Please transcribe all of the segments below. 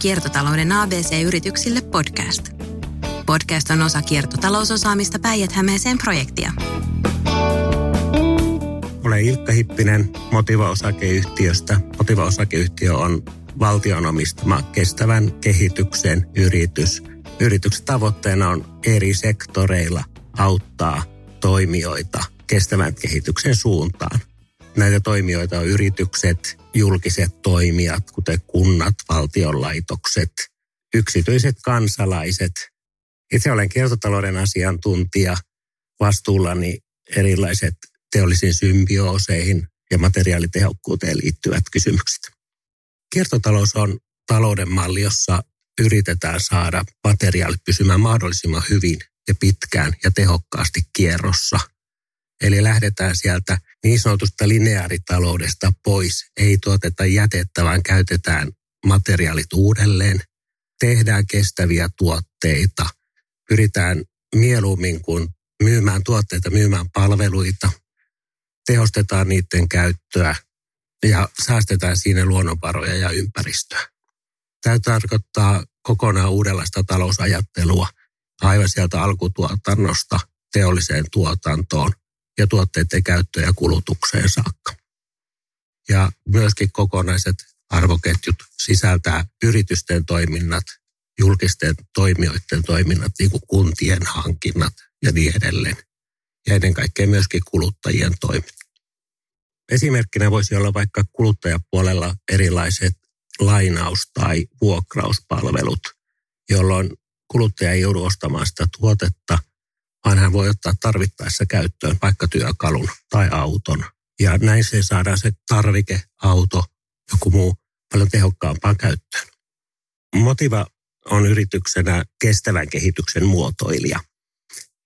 Kiertotalouden ABC-yrityksille podcast. Podcast on osa kiertotalousosaamista Päijät-Hämeeseen projektia. Olen Ilkka Hippinen Motiva-osakeyhtiöstä. Motiva-osakeyhtiö on valtion omistama kestävän kehityksen yritys. Yrityksen tavoitteena on eri sektoreilla auttaa toimijoita kestävän kehityksen suuntaan. Näitä toimijoita on yritykset, julkiset toimijat, kuten kunnat, valtionlaitokset, yksityiset kansalaiset. Itse olen kiertotalouden asiantuntija, vastuullani erilaiset teollisiin symbiooseihin ja materiaalitehokkuuteen liittyvät kysymykset. Kiertotalous on talouden malli, jossa yritetään saada materiaalit pysymään mahdollisimman hyvin ja pitkään ja tehokkaasti kierrossa. Eli lähdetään sieltä niin sanotusta lineaaritaloudesta pois. Ei tuoteta jätettä, vaan käytetään materiaalit uudelleen. Tehdään kestäviä tuotteita. Pyritään mieluummin kuin myymään tuotteita, myymään palveluita. Tehostetaan niiden käyttöä ja säästetään siinä luonnonvaroja ja ympäristöä. Tämä tarkoittaa kokonaan uudenlaista talousajattelua aivan sieltä alkutuotannosta teolliseen tuotantoon ja tuotteiden käyttöön ja kulutukseen saakka. Ja myöskin kokonaiset arvoketjut sisältää yritysten toiminnat, julkisten toimijoiden toiminnat, niin kuin kuntien hankinnat ja niin edelleen. Ja ennen kaikkea myöskin kuluttajien toiminnat. Esimerkkinä voisi olla vaikka kuluttajapuolella erilaiset lainaus- tai vuokrauspalvelut, jolloin kuluttaja ei joudu ostamaan sitä tuotetta, vaan hän voi ottaa tarvittaessa käyttöön vaikka työkalun tai auton. Ja näin se saadaan se tarvike, auto, joku muu paljon tehokkaampaan käyttöön. Motiva on yrityksenä kestävän kehityksen muotoilija.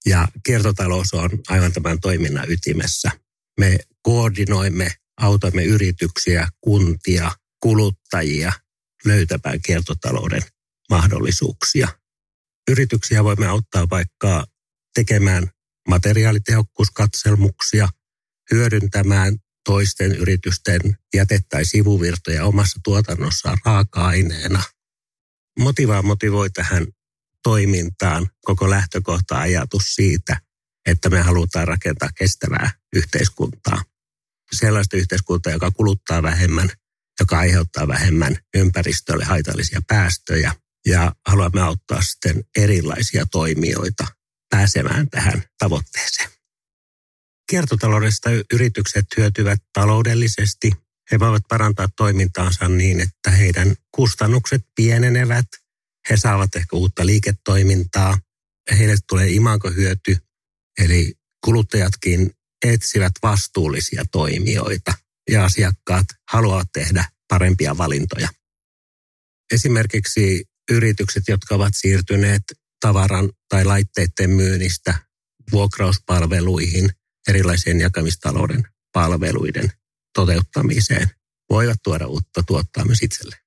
Ja kiertotalous on aivan tämän toiminnan ytimessä. Me koordinoimme, autamme yrityksiä, kuntia, kuluttajia löytämään kiertotalouden mahdollisuuksia. Yrityksiä voimme auttaa vaikka tekemään materiaalitehokkuuskatselmuksia, hyödyntämään toisten yritysten jäte- tai sivuvirtoja omassa tuotannossaan raaka-aineena. Motivaa motivoi tähän toimintaan koko lähtökohta-ajatus siitä, että me halutaan rakentaa kestävää yhteiskuntaa. Sellaista yhteiskuntaa, joka kuluttaa vähemmän, joka aiheuttaa vähemmän ympäristölle haitallisia päästöjä ja haluamme auttaa sitten erilaisia toimijoita pääsemään tähän tavoitteeseen. Kiertotaloudesta yritykset hyötyvät taloudellisesti. He voivat parantaa toimintaansa niin, että heidän kustannukset pienenevät. He saavat ehkä uutta liiketoimintaa. Heille tulee imagohyöty, eli kuluttajatkin etsivät vastuullisia toimijoita ja asiakkaat haluavat tehdä parempia valintoja. Esimerkiksi yritykset, jotka ovat siirtyneet tavaran tai laitteiden myynnistä vuokrauspalveluihin, erilaisien jakamistalouden palveluiden toteuttamiseen, voivat tuoda uutta tuottaa myös itselleen.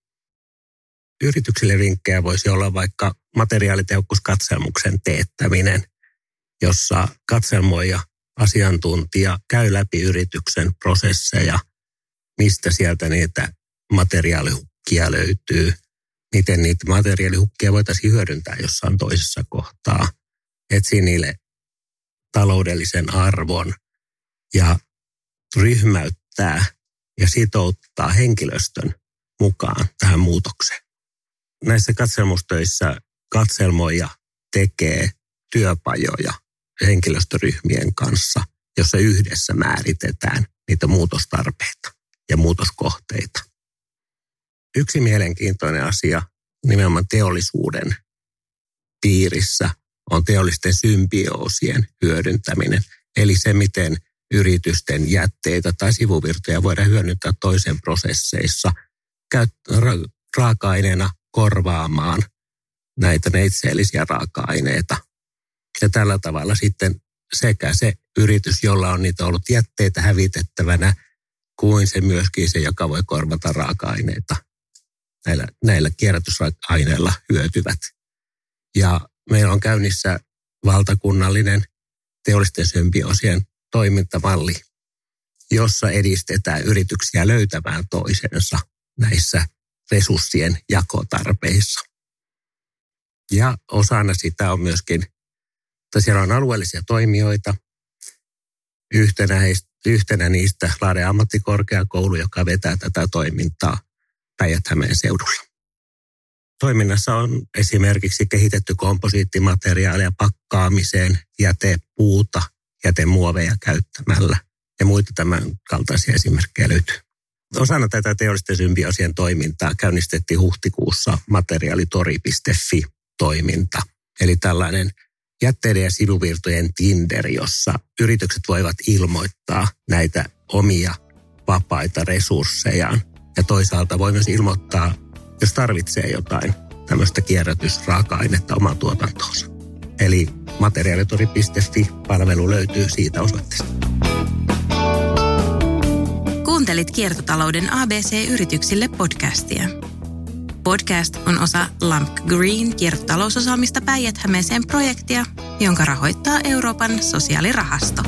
Yrityksille vinkkejä voisi olla vaikka materiaalitehokkuuskatselmuksen teettäminen, jossa katselmoija asiantuntija käy läpi yrityksen prosesseja, mistä sieltä niitä materiaalihukkia löytyy, miten niitä materiaalihukkia voitaisiin hyödyntää jossain toisessa kohtaa. Etsii niille taloudellisen arvon ja ryhmäyttää ja sitouttaa henkilöstön mukaan tähän muutokseen. Näissä katselmustöissä katselmoja tekee työpajoja henkilöstöryhmien kanssa, jossa yhdessä määritetään niitä muutostarpeita ja muutoskohteita. Yksi mielenkiintoinen asia nimenomaan teollisuuden piirissä on teollisten symbioosien hyödyntäminen. Eli se, miten yritysten jätteitä tai sivuvirtoja voidaan hyödyntää toisen prosesseissa raaka-aineena korvaamaan näitä neitseellisiä raaka-aineita. Ja tällä tavalla sitten sekä se yritys, jolla on niitä ollut jätteitä hävitettävänä, kuin se myöskin se, joka voi korvata raaka-aineita näillä, näillä kierrätysaineilla hyötyvät. Ja meillä on käynnissä valtakunnallinen teollisten symbiosien toimintamalli, jossa edistetään yrityksiä löytämään toisensa näissä resurssien jakotarpeissa. Ja osana sitä on myöskin, että siellä on alueellisia toimijoita. Yhtenä, yhtenä niistä Lahden ammattikorkeakoulu, joka vetää tätä toimintaa päijät seudulla. Toiminnassa on esimerkiksi kehitetty komposiittimateriaalia pakkaamiseen, jätepuuta, jätemuoveja käyttämällä ja muita tämän kaltaisia esimerkkejä löytyy. Osana tätä teollisten symbioosien toimintaa käynnistettiin huhtikuussa materiaalitori.fi-toiminta. Eli tällainen jätteiden ja sivuvirtojen Tinder, jossa yritykset voivat ilmoittaa näitä omia vapaita resurssejaan. Ja toisaalta voi myös ilmoittaa, jos tarvitsee jotain tämmöistä kierrätysraaka-ainetta omaan tuotantoonsa. Eli materiaalitori.fi-palvelu löytyy siitä osoitteesta. Kuuntelit kiertotalouden ABC-yrityksille podcastia. Podcast on osa Lamp Green kiertotalousosaamista päijät projektia, jonka rahoittaa Euroopan sosiaalirahasto.